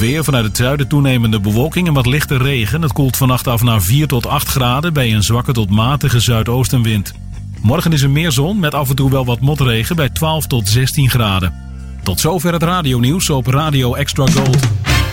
weer vanuit het zuiden toenemende bewolking en wat lichte regen. Het koelt vannacht af naar 4 tot 8 graden bij een zwakke tot matige zuidoostenwind. Morgen is er meer zon met af en toe wel wat motregen bij 12 tot 16 graden. Tot zover het radionieuws op Radio Extra Gold.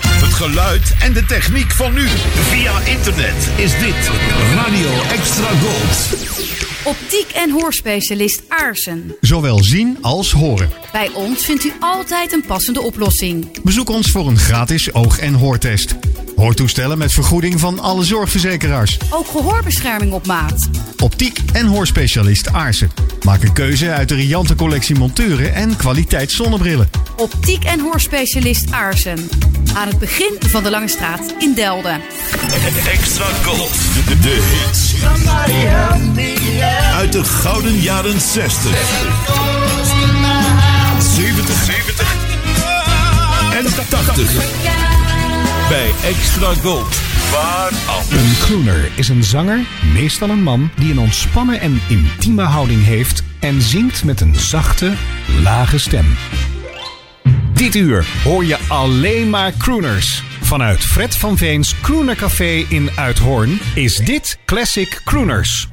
Het geluid en de techniek van nu. Via internet is dit Radio Extra Gold. Optiek en hoorspecialist Aarsen. Zowel zien als horen. Bij ons vindt u altijd een passende oplossing. Bezoek ons voor een gratis oog- en hoortest. Hoortoestellen met vergoeding van alle zorgverzekeraars. Ook gehoorbescherming op maat. Optiek en hoorspecialist Aarsen. Maak een keuze uit de riante collectie monturen en kwaliteit zonnebrillen. Optiek en hoorspecialist Aarsen. Aan het begin van de Lange Straat in Delden. Extra Gold. De, de hits. Uit de gouden jaren 60. 70. 70. En 80. Bij Extra Gold. Waaraf. Een crooner is een zanger, meestal een man, die een ontspannen en intieme houding heeft en zingt met een zachte, lage stem. Dit uur hoor je alleen maar crooners. Vanuit Fred van Veens Crooner Café in Uithoorn is dit Classic Crooners.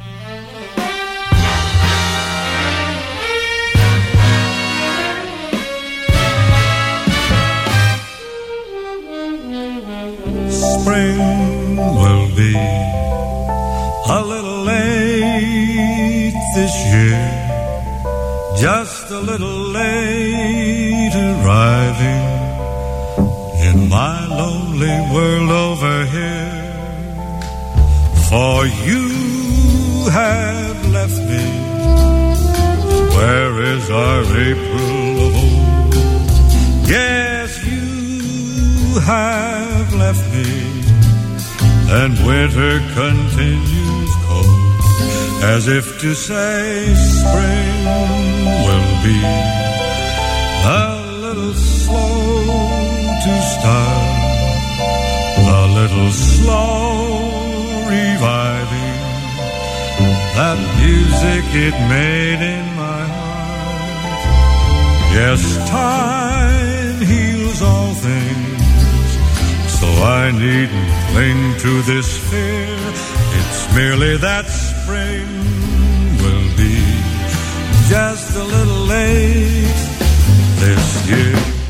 Spring will be a little late this year, just a little late arriving in my lonely world over here. For you have left me. Where is our April of old? Yes, you have left me, and winter continues cold, as if to say spring will be a little slow to start, a little slow reviving that music it made in my heart. Yes, time heals all things, I needn't cling to this fear. It's merely that spring will be just a little late this year.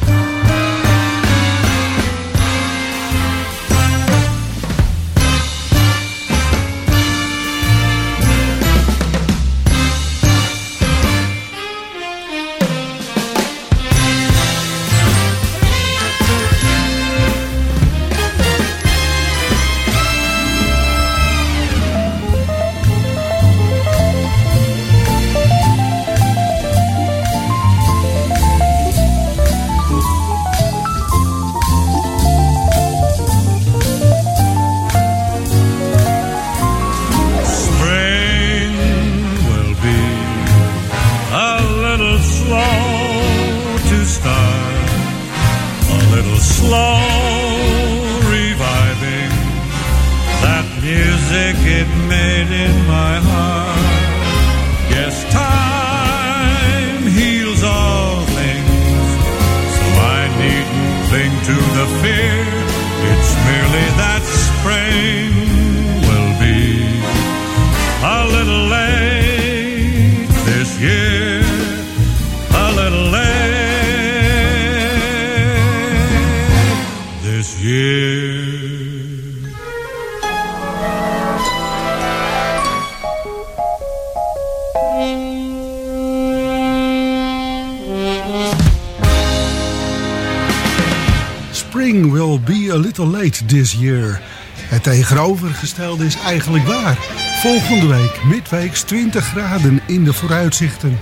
This year. Het tegenovergestelde is eigenlijk waar. Volgende week, midweeks 20 graden in de vooruitzichten.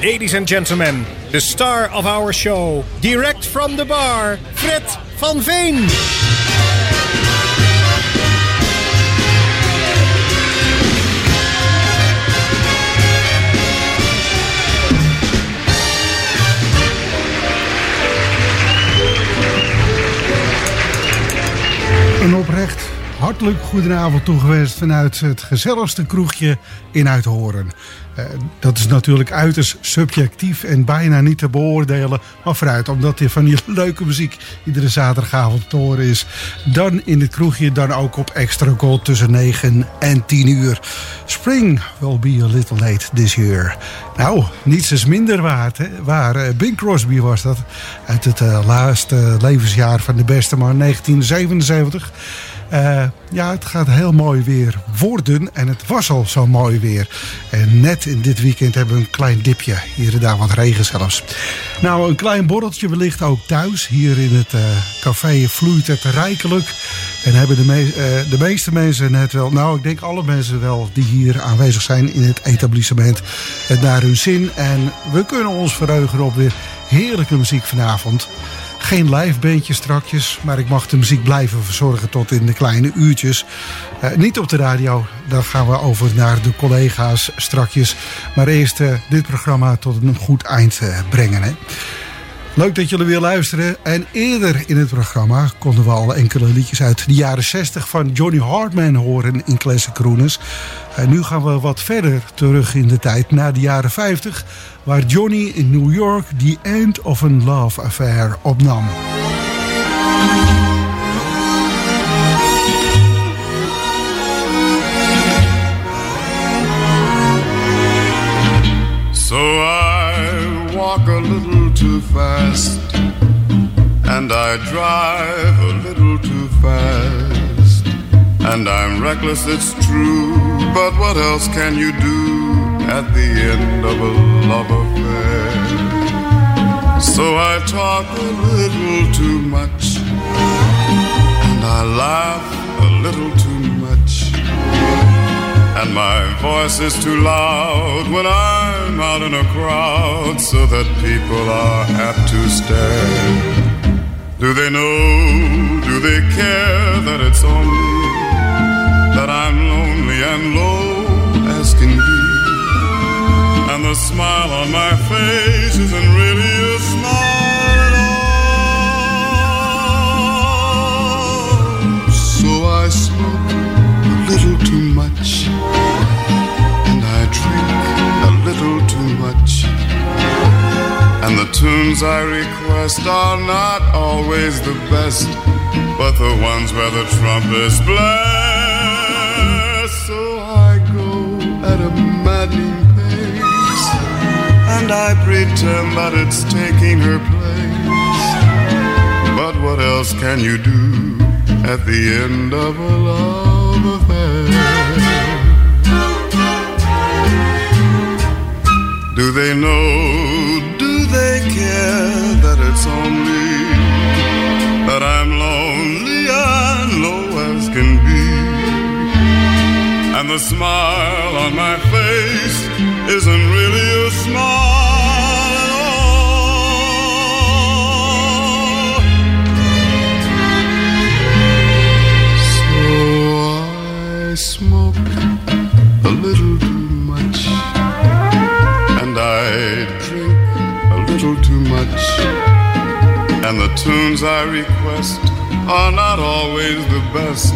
Ladies and gentlemen, the star of our show, direct from the bar, Fred van Veen. Hartelijk goedenavond toegewenst vanuit het gezelligste kroegje in Uithoren. Uh, dat is natuurlijk uiterst subjectief en bijna niet te beoordelen. Maar vooruit, omdat er van die leuke muziek iedere zaterdagavond te horen is. Dan in het kroegje, dan ook op Extra Gold tussen 9 en 10 uur. Spring will be a little late this year. Nou, niets is minder waard. Hè? Waar uh, Bing Crosby was dat. Uit het uh, laatste levensjaar van de beste man, 1977. Uh, ja, het gaat heel mooi weer worden. En het was al zo mooi weer. En net in dit weekend hebben we een klein dipje. Hier en daar wat regen zelfs. Nou, een klein borreltje wellicht ook thuis. Hier in het uh, café vloeit het rijkelijk. En hebben de, me uh, de meeste mensen net wel... Nou, ik denk alle mensen wel die hier aanwezig zijn in het etablissement. Het naar hun zin. En we kunnen ons verheugen op weer heerlijke muziek vanavond. Geen live bandje strakjes, maar ik mag de muziek blijven verzorgen tot in de kleine uurtjes. Uh, niet op de radio, dan gaan we over naar de collega's strakjes. Maar eerst uh, dit programma tot een goed eind uh, brengen. Hè. Leuk dat jullie weer luisteren. En eerder in het programma konden we al enkele liedjes uit de jaren 60 van Johnny Hartman horen in Classic Crooners. En nu gaan we wat verder terug in de tijd naar de jaren 50, waar Johnny in New York The End of a Love Affair opnam. Walk a little too fast, and I drive a little too fast, and I'm reckless, it's true, but what else can you do at the end of a love affair? So I talk a little too much, and I laugh a little too much. And my voice is too loud when I'm out in a crowd so that people are apt to stare. Do they know, do they care that it's only that I'm lonely and low as can be? And the smile on my face isn't really tunes I request are not always the best, but the ones where the trumpets blast. So I go at a maddening pace, and I pretend that it's taking her place. But what else can you do at the end of a love affair? Do they know, the smile on my face isn't really a smile at all. So I smoke a little too much and I drink a little too much. And the tunes I request are not always the best,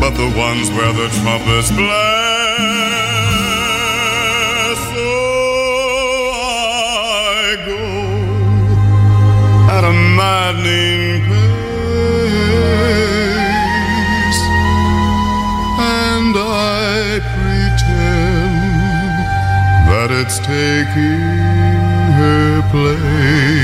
but the ones where the trumpets blast. So oh, I go at a maddening pace, and I pretend that it's taking her place.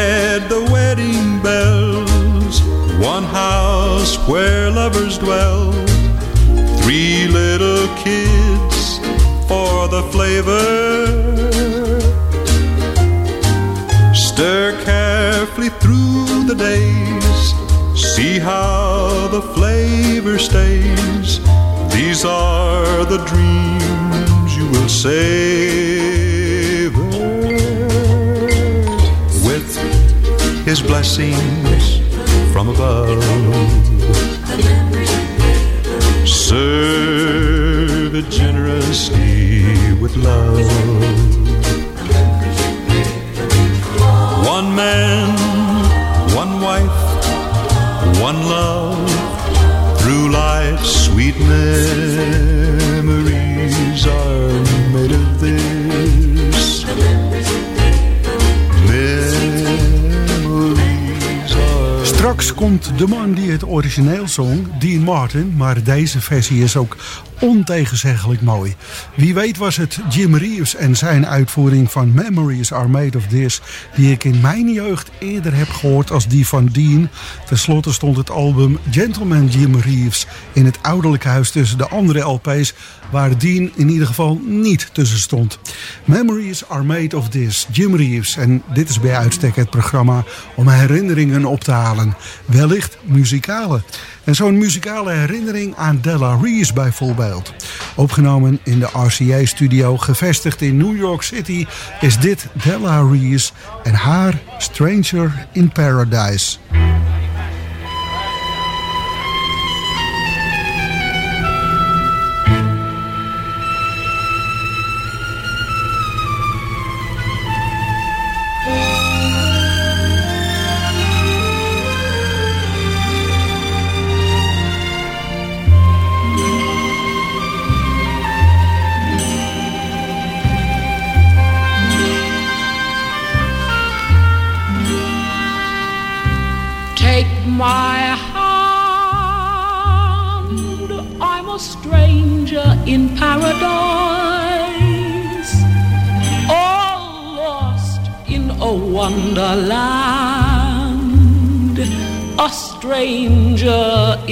Add the wedding bells, one house where lovers dwell, three little kids for the flavor. Stir carefully through the days, see how the flavor stays. These are the dreams you will savor his blessings from above. Serve it generously with love. One man, one wife, one love. Through life's sweet memories are made of this. Komt de man die het origineel zong, Dean Martin. Maar deze versie is ook ontegenzeggelijk mooi. Wie weet was het Jim Reeves en zijn uitvoering van Memories Are Made of This... die ik in mijn jeugd eerder heb gehoord als die van Dean. Ten slotte stond het album Gentleman Jim Reeves in het ouderlijke huis tussen de andere LP's... waar Dean in ieder geval niet tussen stond. Memories Are Made of This, Jim Reeves. En dit is bij uitstek het programma om herinneringen op te halen. Wellicht muzikale. En zo'n muzikale herinnering aan Della Reese bijvoorbeeld. Opgenomen in de RCA-studio, gevestigd in New York City... is dit Della Reese en haar Stranger in Paradise.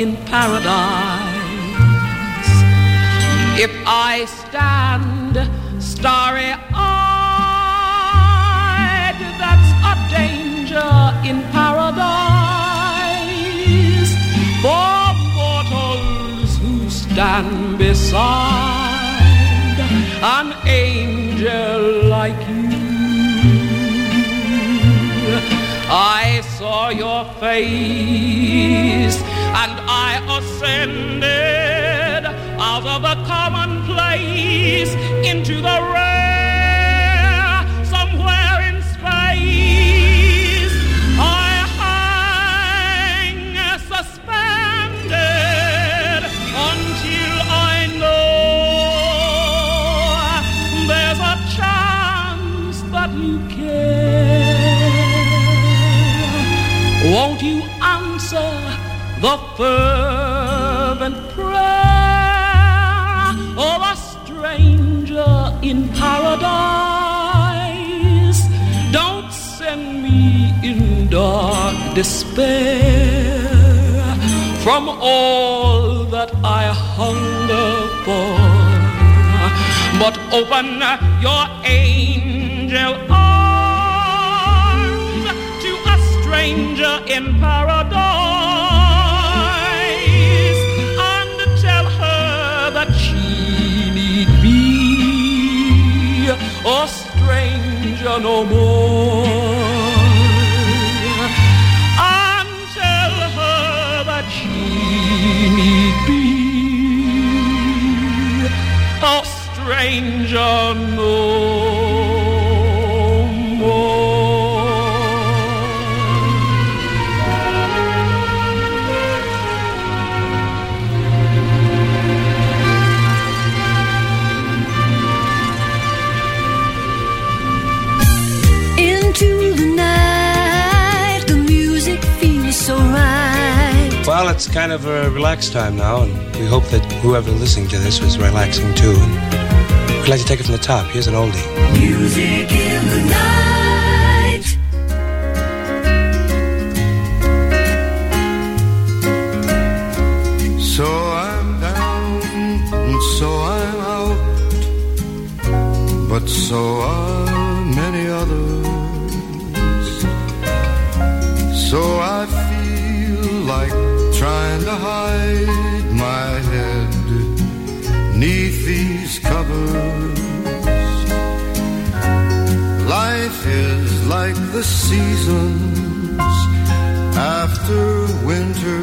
In paradise. If I stand starry eyed, that's a danger in paradise for mortals who stand beside an angel like you. I saw your face into the rare somewhere in space. I hang suspended until I know there's a chance that you care. Won't you answer the fervent in paradise? Don't send me in dark despair from all that I hunger for but open your angel arms to a stranger in paradise no more. And tell her that she need be a stranger no it's kind of a relaxed time now, and we hope that whoever listening to this was relaxing too. And we'd like to take it from the top. Here's an oldie. Music in the night. The seasons. After winter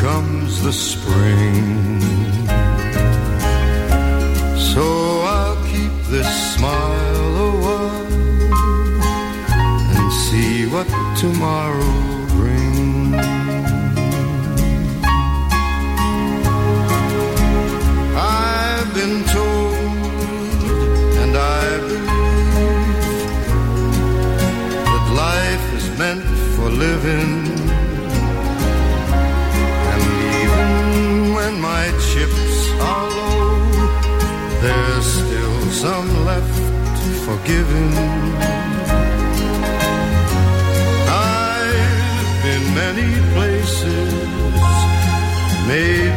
comes the spring. So I'll keep this smile a while and see what tomorrow living. And even when my chips are low, there's still some left for giving. I've been many places, maybe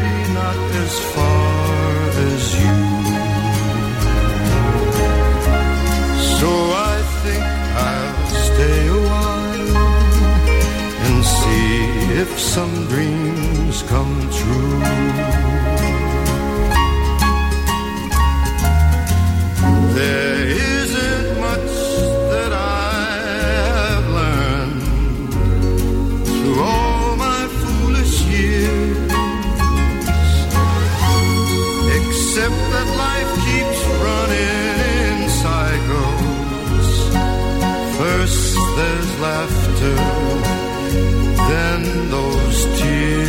if some dreams come true. 天。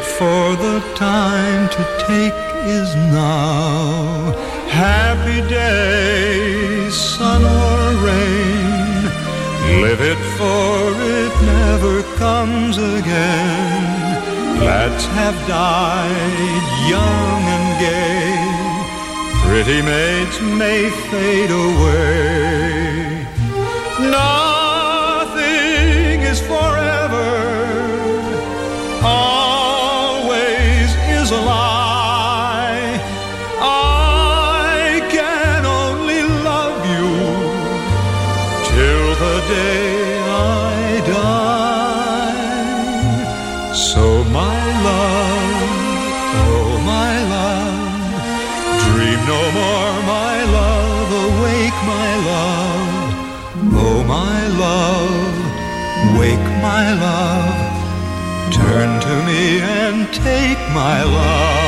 It for the time to take is now. Happy day, sun or rain. Live it for it never comes again. Lads have died young and gay. Pretty maids may fade away. My love, turn to me and take my love.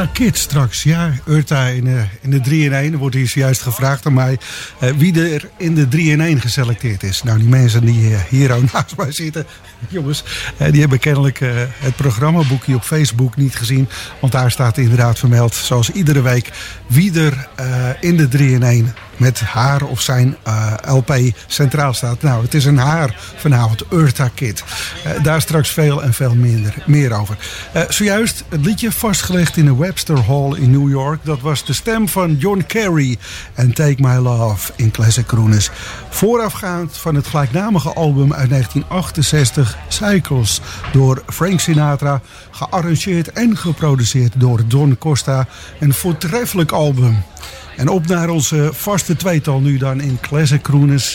Urta Kid straks. Ja, Urta in, de in de 3 in 1. Er wordt hier zojuist gevraagd aan mij eh, wie er in de 3 in 1 geselecteerd is. Nou, die mensen die eh, hier naast mij zitten, jongens, eh, die hebben kennelijk eh, het programmaboekje op Facebook niet gezien. Want daar staat inderdaad vermeld, zoals iedere week, wie er eh, in de 3 in 1 met haar of zijn LP centraal staat. Nou, het is een haar vanavond, Urta Kid. Daar straks veel en veel minder, meer over. Eh, zojuist het liedje vastgelegd in de Webster Hall in New York. Dat was de stem van John Kerry en Take My Love in Classic Crooners. Voorafgaand van het gelijknamige album uit 1968, Cycles, door Frank Sinatra. Gearrangeerd en geproduceerd door Don Costa. Een voortreffelijk album. En op naar onze vaste tweetal nu dan in Classic.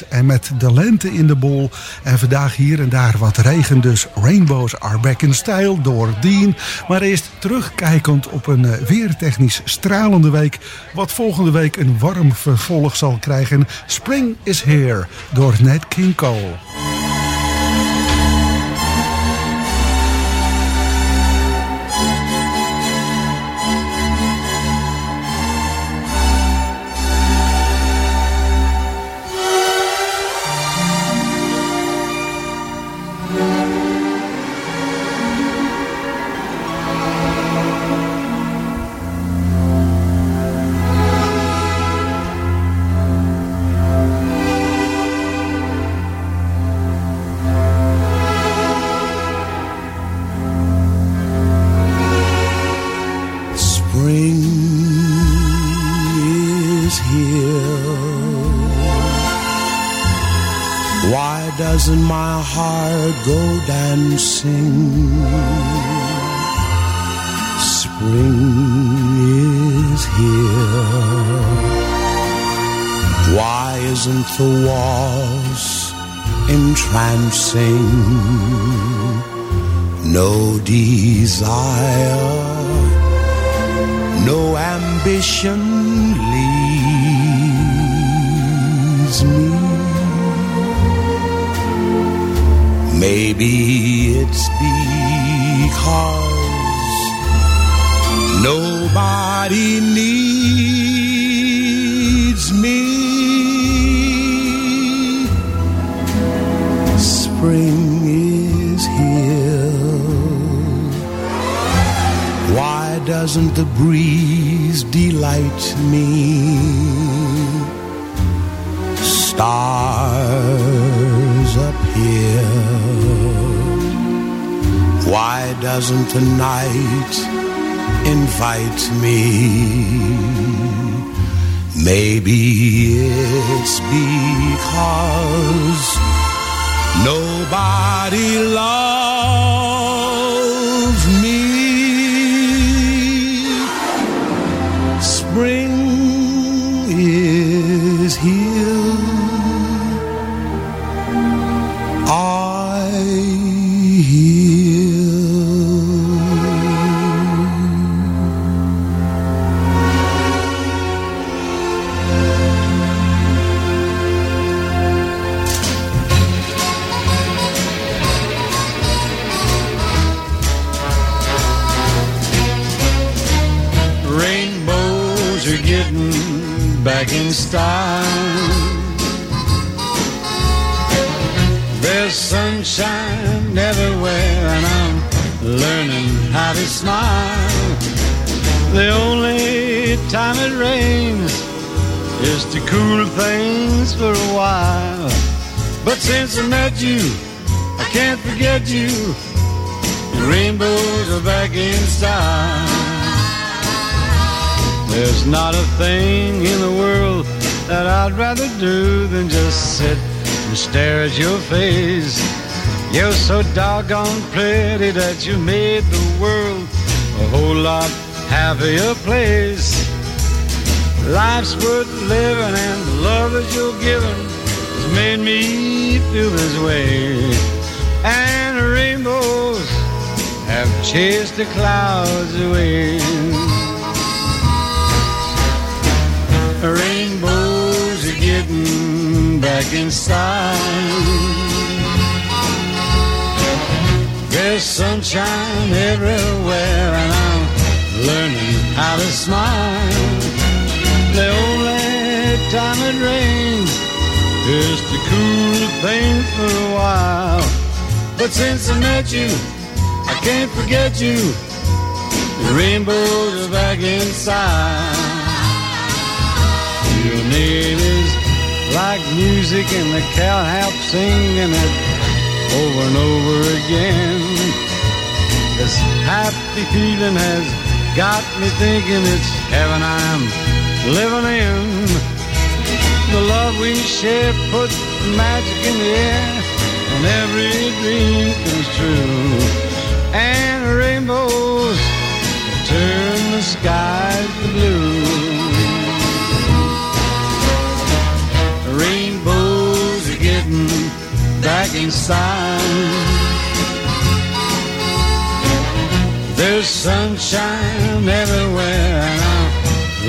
En met de lente in de bol. En vandaag hier en daar wat regen. Dus Rainbows are back in style door Dean. Maar eerst terugkijkend op een eh, weertechnisch stralende week. Wat volgende week een warm vervolg zal krijgen. Spring is here door Nat King Cole. Heart go dancing? Spring is here. Why isn't the waltz entrancing? No desire no ambition leaves me. Maybe it's because nobody needs me. Spring is here. Why doesn't the breeze delight me? Stars appear. Why doesn't the night invite me? Maybe it's because nobody loves There's sunshine everywhere, and I'm learning how to smile. The only time it rains is to cool things for a while. But since I met you, I can't forget you. The rainbows are back in style. There's not a thing in the world that I'd rather do than just sit and stare at your face. You're so doggone pretty that you made the world a whole lot happier place. Life's worth living and the love that you're giving has made me feel this way. And rainbows have chased the clouds away. The rainbows are getting back in style. There's sunshine everywhere, and I'm learning how to smile. The only time it rains is to cool things for a while. But since I met you, I can't forget you. The rainbows are back inside. Your name is like music, and the can't singing it over and over again. This happy feeling has got me thinking it's heaven I'm living in. The love we share puts magic in the air, and every dream comes true. Inside. There's sunshine everywhere, and I'm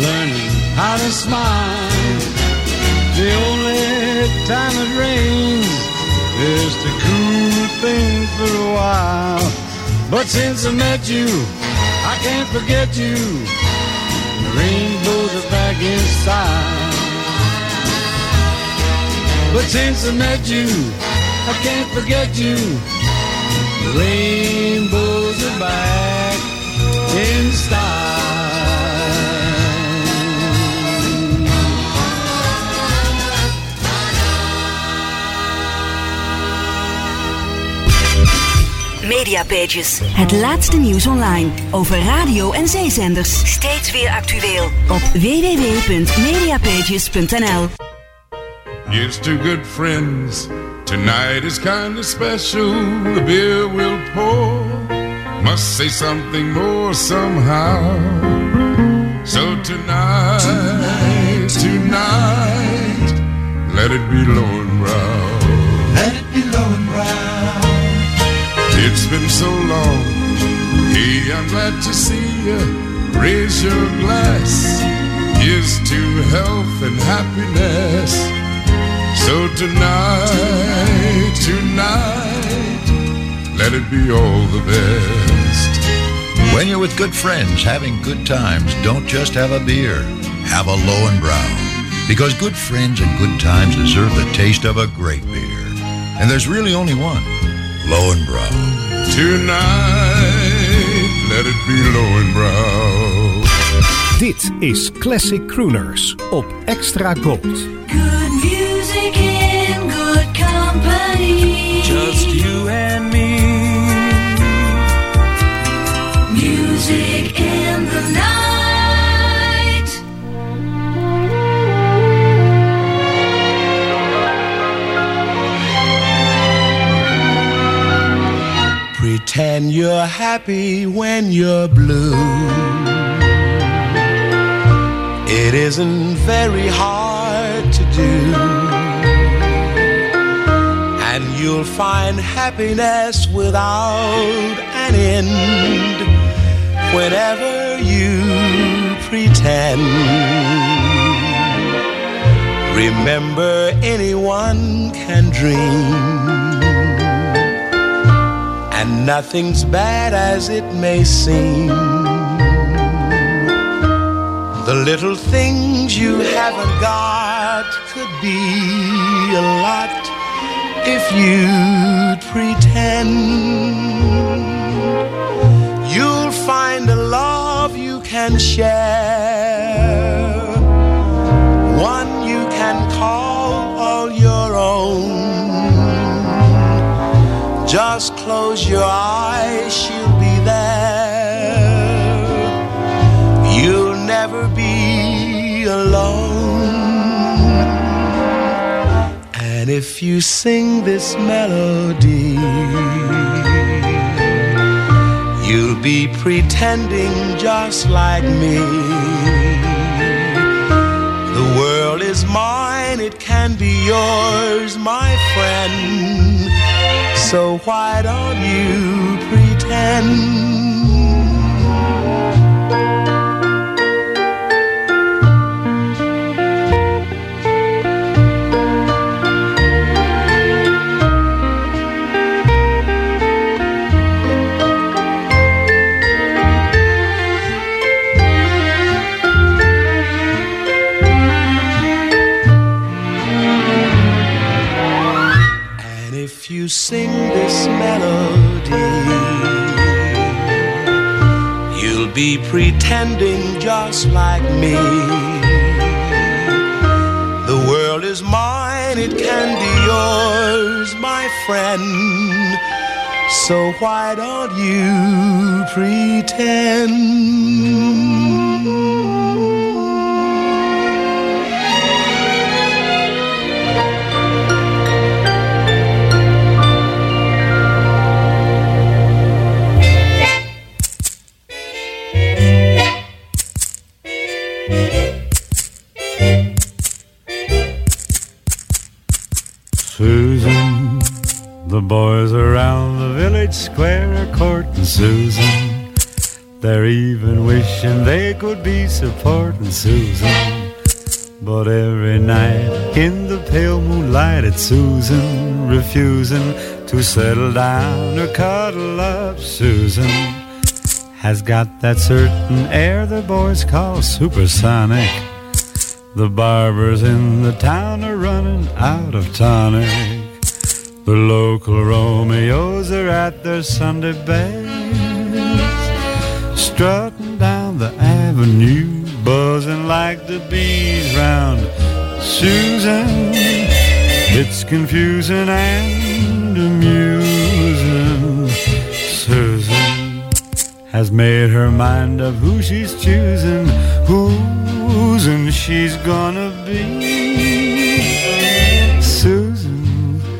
learning how to smile. The only time it rains is to cool things for a while. But since I met you, I can't forget you. The rainbows are back inside. But since I met you, I can't forget you. Rainbows are back in style. Mediapages. Het laatste nieuws online over radio en zeezenders. Steeds weer actueel op www.mediapages.nl. Here's to good friends. Tonight is kind of special. The beer we'll pour must say something more somehow. So tonight, tonight, tonight let it be Löwenbräu. Let it be low and brown. It's been so long. Hey, I'm glad to see you. Raise your glass. Here's to health and happiness. So tonight, tonight, let it be all the best. When you're with good friends having good times, don't just have a beer, have a Löwenbräu. Because good friends and good times deserve the taste of a great beer. And there's really only one, Löwenbräu. Tonight, let it be Löwenbräu. Dit is Classic Crooners op Extra Gold. Good music in good company. Just you and me. Music in the night. Pretend you're happy when you're blue. It isn't very hard to do. And you'll find happiness without an end whenever you pretend. Remember, anyone can dream. And nothing's bad as it may seem. The little things you haven't got could be a lot if you'd pretend. You'll find a love you can share, one you can call all your own. Just close your eyes, she'll be there. You'll never And if you sing this melody, you'll be pretending just like me. The world is mine, it can be yours, my friend. So why don't you pretend? You sing this melody, you'll be pretending just like me. The world is mine, it can be yours, my friend. So why don't you pretend? Boys around the village square are courting Susan. They're even wishing they could be supporting Susan. But every night in the pale moonlight, it's Susan refusing to settle down or cuddle up. Susan has got that certain air the boys call supersonic. The barbers in the town are running out of tonic. The local Romeos are at their Sunday best, strutting down the avenue, buzzing like the bees round Susan. It's confusing and amusing. Susan has made her mind up who she's choosing, who's and she's gonna be.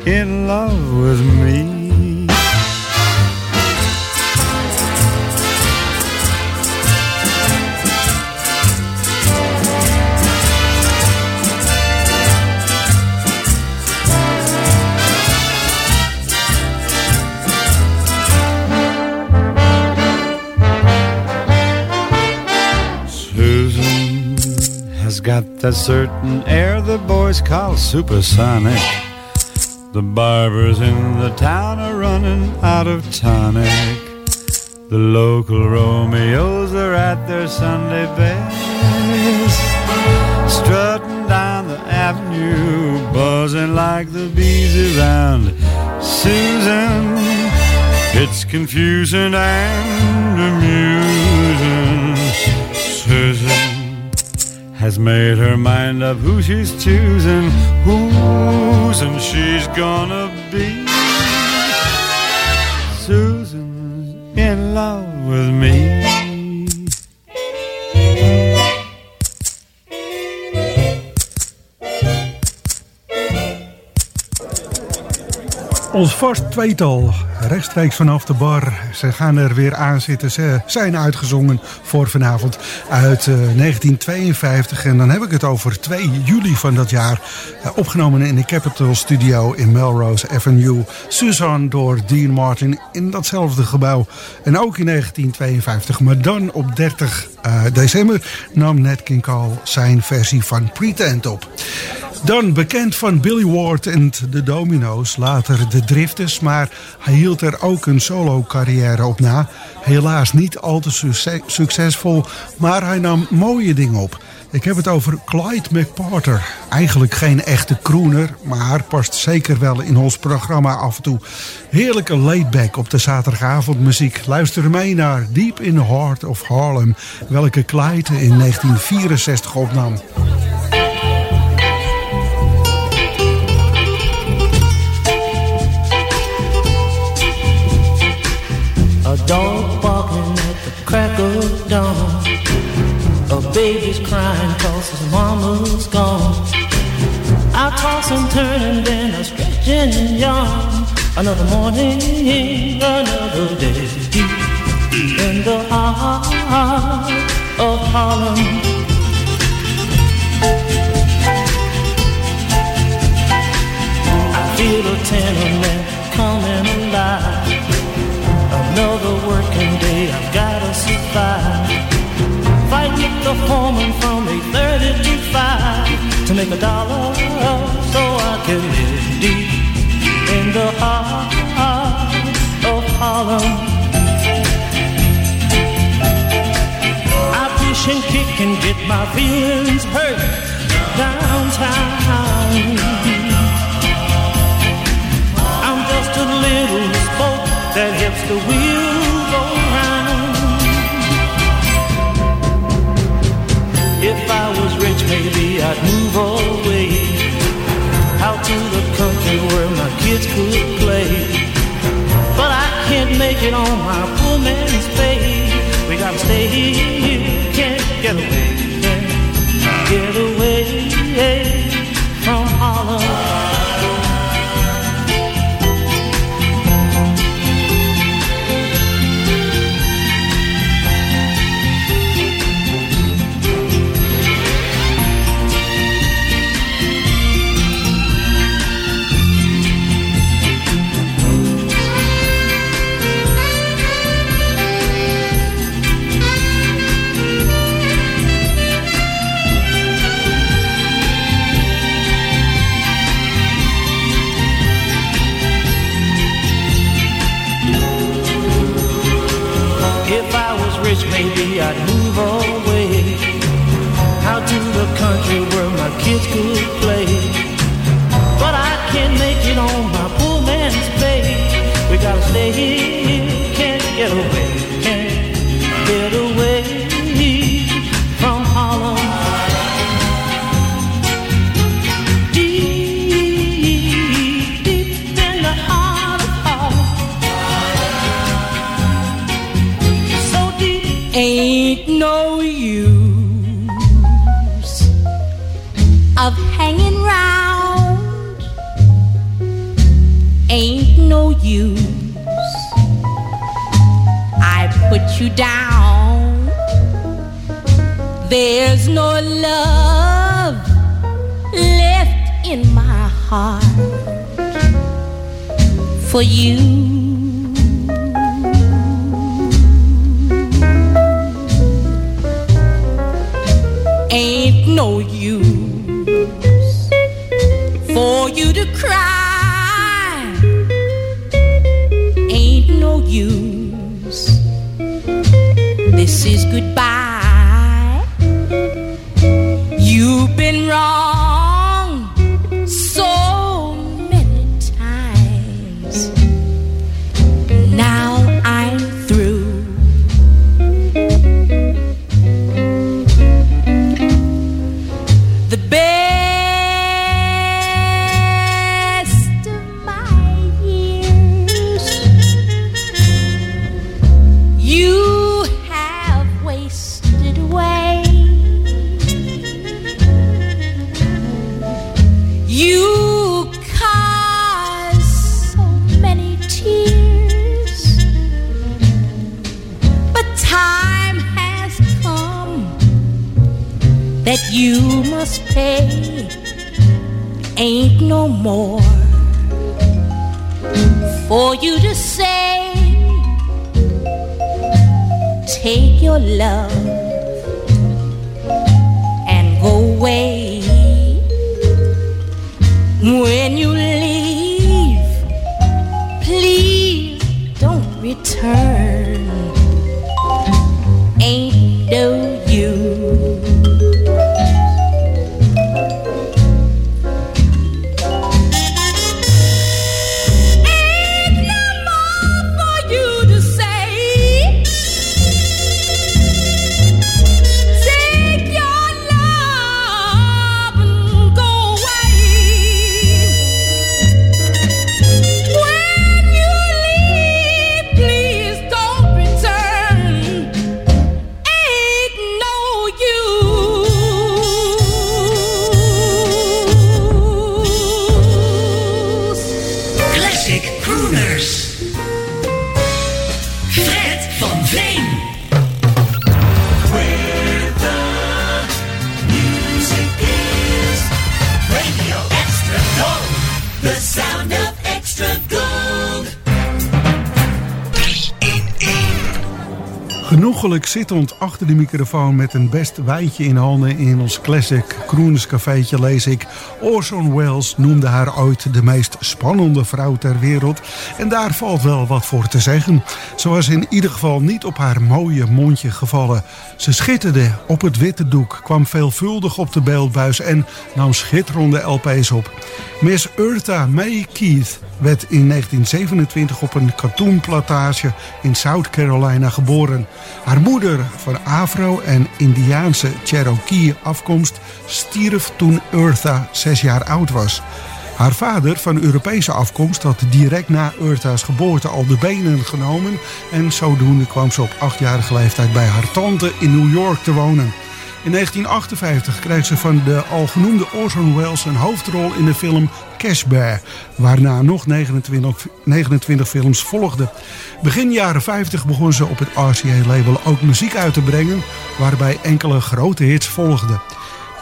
In love with me. Susan has got that certain air the boys call supersonic. The barbers in the town are running out of tonic. The local Romeos are at their Sunday best, strutting down the avenue, buzzing like the bees around Susan. It's confusing and amusing. Susan has made her mind up who she's choosing, who's and she's gonna be. Susan's in love with me. Ons vast tweetal, rechtstreeks vanaf de bar. Ze gaan er weer aan zitten. Ze zijn uitgezongen voor vanavond uit eh, 1952. En dan heb ik het over 2 juli van dat jaar. eh, opgenomen in de Capitol Studio in Melrose Avenue. Suzanne door Dean Martin in datzelfde gebouw. En ook in 1952, maar dan op 30 eh, december nam Nat King Cole zijn versie van Pretend op. Dan bekend van Billy Ward en de Domino's, later de Drifters, maar hij hield er ook een solo-carrière op na. Helaas niet al te succes- succesvol, maar hij nam mooie dingen op. Ik heb het over Clyde McParter. Eigenlijk geen echte crooner, maar past zeker wel in ons programma af en toe. Heerlijke laidback op de zaterdagavondmuziek. Luister mee naar Deep in the Heart of Harlem, welke Clyde in 1964 opnam. A dog barking at the crack of dawn. A baby's crying cause his mama's gone. I toss and turn and then I stretch and yawn. Another morning, another day. In the heart of Harlem. I feel a tenement coming alive. Working day, I've gotta survive. Fight with the foreman from 8.30 to 5 to make a dollar so I can live deep in the heart of Harlem. I push and kick and get my feelings hurt downtown. I'm just a little spoke that helps the wheel maybe I'd move away out to the country where my kids could play. But I can't make it on my poor man's pay. We gotta stay here, can't get away, can't get away from Harlem. The country where my kids could play. But I can't make it on my poor man's pay. We gotta stay here, can't get away, can't get away of hanging round. Ain't no use. I put you down. There's no love left in my heart for you. Cry. Ain't no use. This is goodbye. take your love and go away. When you Achter de microfoon met een best wijntje in handen in ons classic Kroeners cafeetje lees ik... Orson Welles noemde haar ooit de meest spannende vrouw ter wereld. En daar valt wel wat voor te zeggen. Ze was in ieder geval niet op haar mooie mondje gevallen. Ze schitterde op het witte doek, kwam veelvuldig op de beeldbuis... en nam schitterende LP's op. Miss Eartha May Keith werd in 1927 op een katoenplantage in South Carolina geboren. Haar moeder van Afro- en Indiaanse Cherokee afkomst stierf toen Eartha zes jaar oud was. Haar vader van Europese afkomst had direct na Eartha's geboorte al de benen genomen en zodoende kwam ze op achtjarige leeftijd bij haar tante in New York te wonen. In 1958 kreeg ze van de al genoemde Orson Welles een hoofdrol in de film Cash Bear, waarna nog 29, 29 films volgden. Begin jaren 50 begon ze op het RCA-label ook muziek uit te brengen, waarbij enkele grote hits volgden.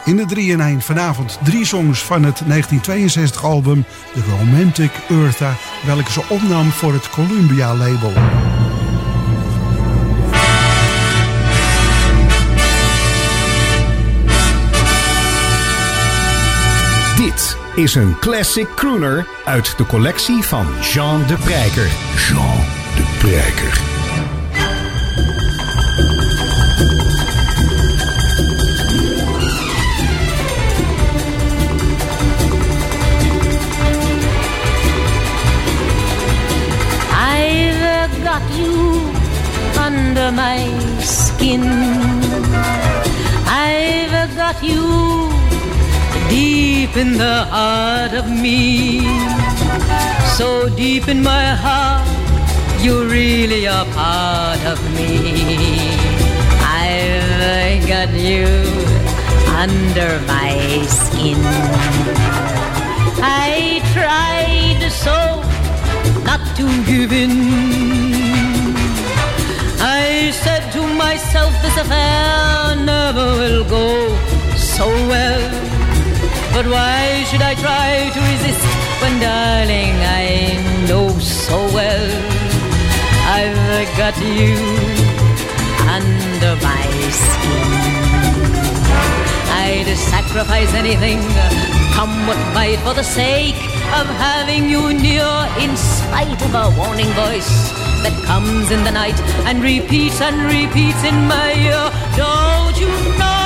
In de 3 in 1 vanavond drie songs van het 1962-album The Romantic Eartha, welke ze opnam voor het Columbia-label. Dit is een classic crooner uit de collectie van Jean de Prijker. Jean de Prijker. I've got you under my skin. I've got you deep in the heart of me. So deep in my heart, you really are part of me. I've got you under my skin. I tried so not to give in. I said to myself, this affair never will go so well. But why should I try to resist when, darling, I know so well I've got you under my skin. I'd sacrifice anything, come what might, for the sake of having you near, in spite of a warning voice that comes in the night and repeats and repeats in my ear. Don't you know,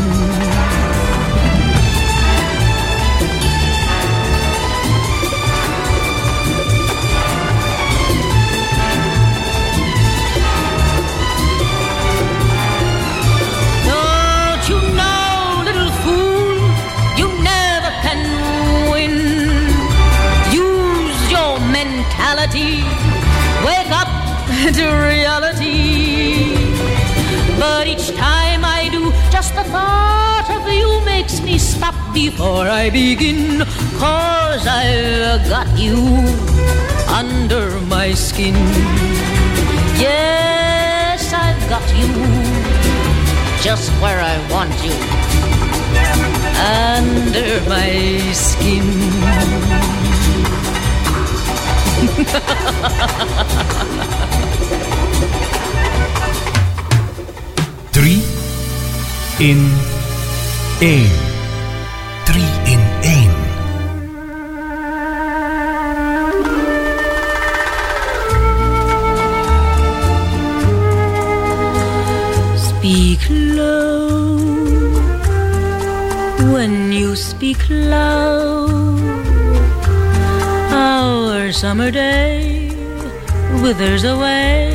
To reality. But each time I do, just the thought of you makes me stop before I begin. Cause I've got you under my skin. Yeah. got you just where I want you under my skin. in één. Drie in één. Speak low when you speak low. Our summer day withers away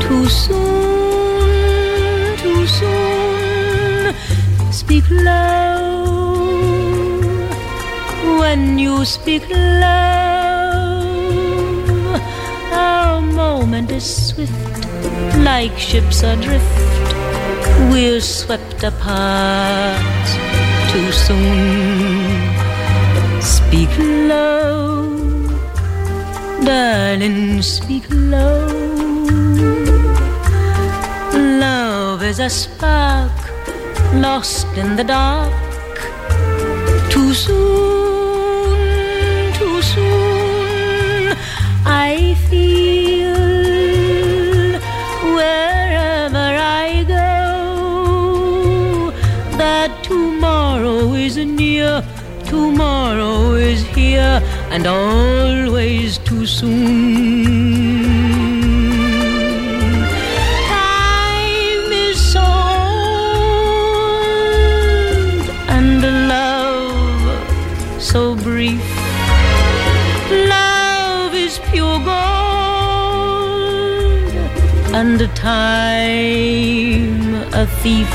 too soon, Speak low when you speak low. Our moment is swift, like ships adrift. We're swept apart too soon. Speak low, darling, speak low. Love is a spark lost in the dark. Too soon, too soon. I feel wherever I go that tomorrow is near, tomorrow is here, and always too soon. Time a thief.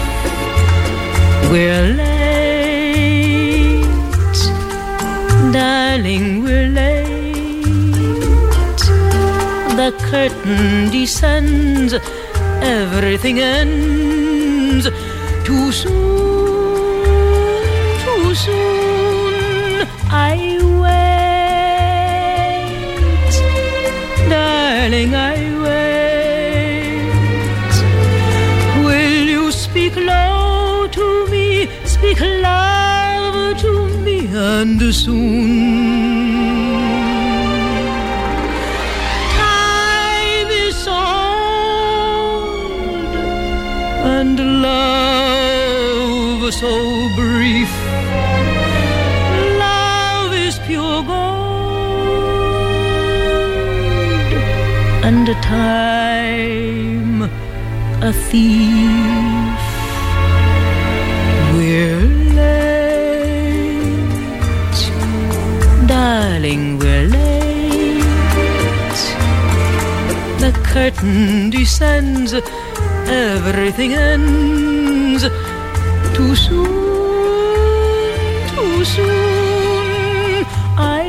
We're late, darling, we're late. The curtain descends, everything ends too soon, too soon. I wait, darling, I speak love to me, and soon? Time is sold, and love so brief. Love is pure gold, and time a thief. Curtain descends, everything ends too soon, too soon. I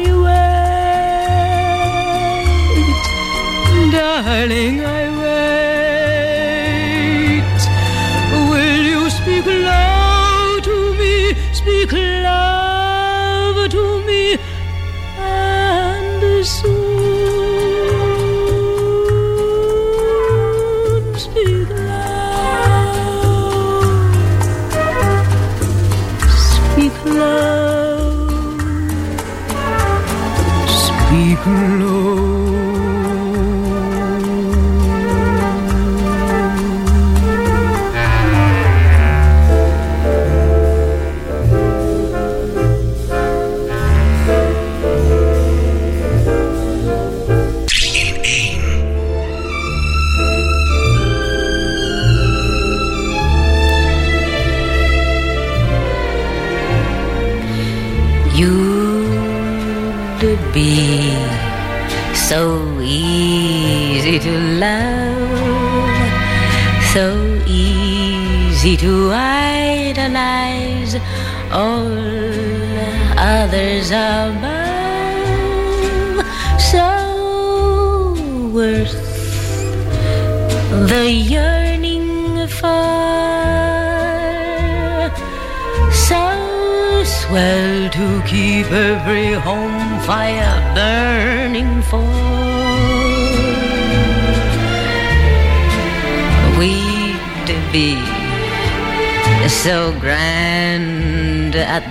wait, darling, I speak low.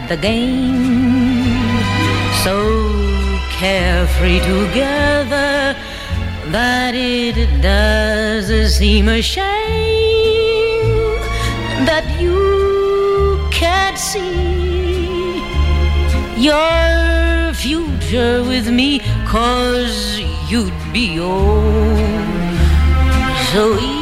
The game, so carefree together that it does seem a shame that you can't see your future with me, cause you'd be oh so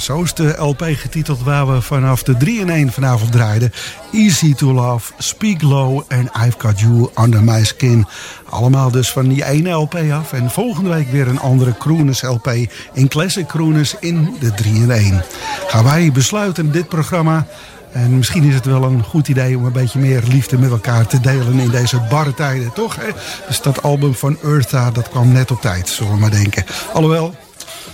zo is de LP getiteld waar we vanaf de 3 in 1 vanavond draaiden. Easy to Love, Speak Low en I've Got You Under My Skin. Allemaal dus van die ene LP af. En volgende week weer een andere Crooners LP in Classic Crooners in de 3 in 1. Gaan wij besluiten dit programma... En misschien is het wel een goed idee om een beetje meer liefde met elkaar te delen in deze barre tijden, toch? Dus dat album van Eartha, dat kwam net op tijd, zullen we maar denken. Alhoewel,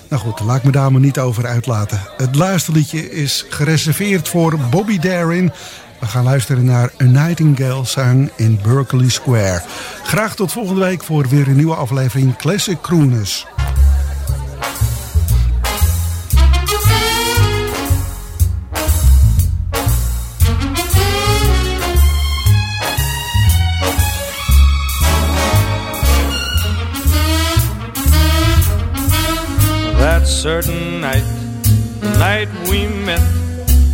nou goed, laat ik me daar maar niet over uitlaten. Het laatste liedje is gereserveerd voor Bobby Darin. We gaan luisteren naar A Nightingale Song in Berkeley Square. Graag tot volgende week voor weer een nieuwe aflevering Classic Crooners. Certain night, the night we met,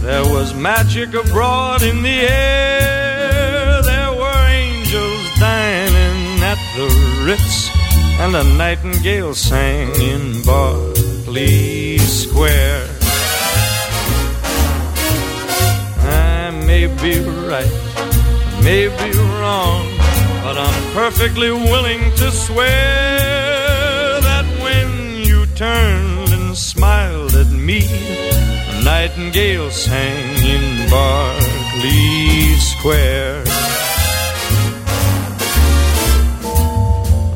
there was magic abroad in the air. There were angels dining at the Ritz, and a nightingale sang in Berkeley Square. I may be right, may be wrong, but I'm perfectly willing to swear that when you at me, a nightingale sang in Berkeley Square.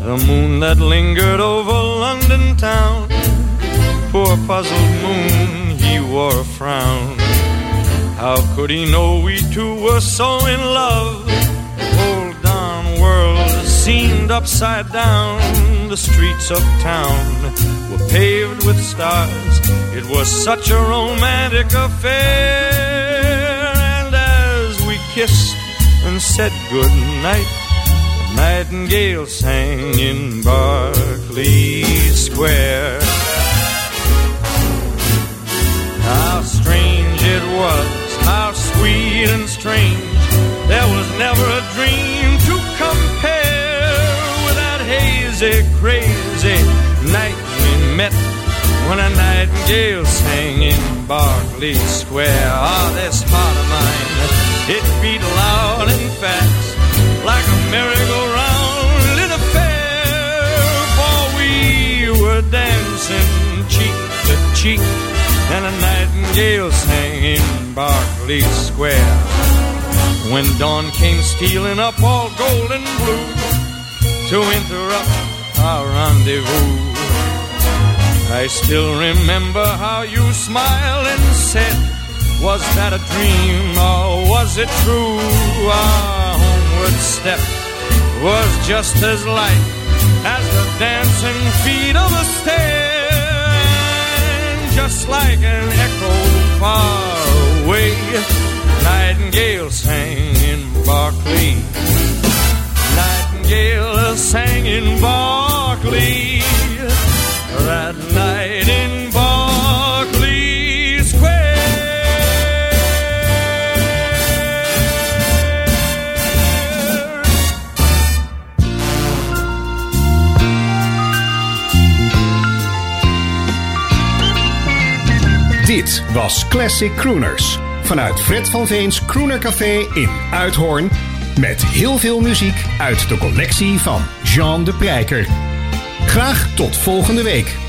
The moon that lingered over London town, poor puzzled moon, he wore a frown. How could he know we two were so in love? Whole darn world seemed upside down. The streets of town paved with stars. It was such a romantic affair. And as we kissed and said good night, the nightingale sang in Berkeley Square. How strange it was, how sweet and strange. There was never a dream to compare with that hazy, crazy night we met when a nightingale sang in Berkeley Square. Ah, this heart of mine, it beat loud and fast like a merry-go-round in a fair. For we were dancing cheek to cheek, and a nightingale sang in Berkeley Square. When dawn came stealing up all gold and blue to interrupt our rendezvous. I still remember how you smiled and said, Was that a dream or was it true? Our homeward step was just as light as the dancing feet of a stair. And just like an echo far away, Nightingale sang in Berkeley. Nightingale sang in Berkeley that night in Square. Dit was Classic Crooners vanuit Fred van Veens Croonercafé in Uithoorn met heel veel muziek uit de collectie van Jean de Prijker. Graag tot volgende week.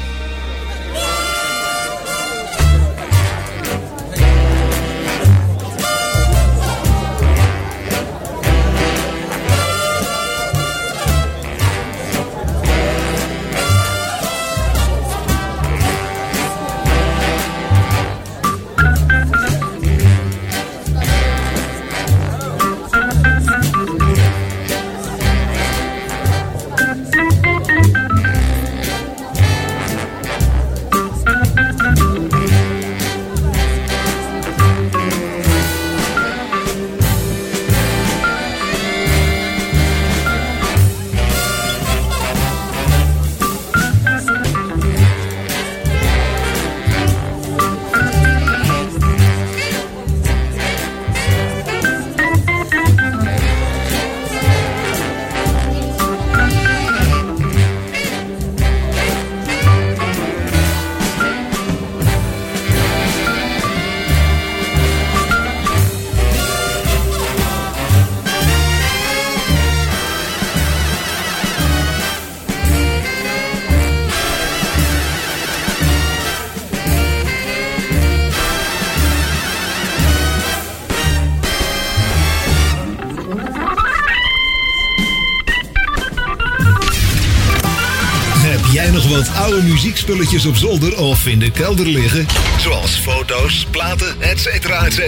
Oude muziekspulletjes op zolder of in de kelder liggen? Zoals foto's, platen, etc. etc.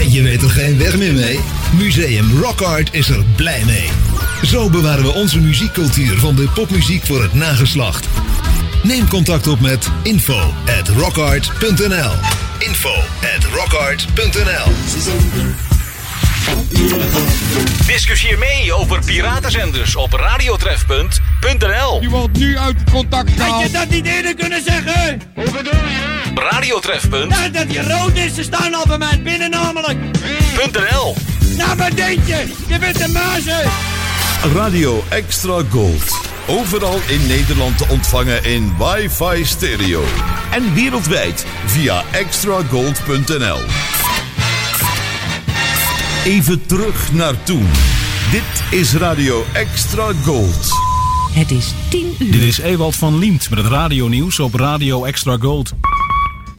En je weet er geen weg meer mee? Museum Rock Art is er blij mee. Zo bewaren we onze muziekcultuur van de popmuziek voor het nageslacht. Neem contact op met info at info at rockart.nl Discussieer mee over piratenzenders op radiotrefpunt.nl. Je wordt nu uit contact Had gehaald. je dat niet eerder kunnen zeggen? Hoe bedoel je? Radiotrefpunt.nl. Nou, dat die rood is, ze staan al bij mij binnen namelijk. Nou, wat denk je? Je bent een muizen. Radio Extra Gold. Overal in Nederland te ontvangen in wifi stereo. En wereldwijd via extragold.nl. Even terug naar toen. Dit is Radio Extra Gold. Het is 10 uur. Dit is Ewald van Liemt met het radionieuws op Radio Extra Gold.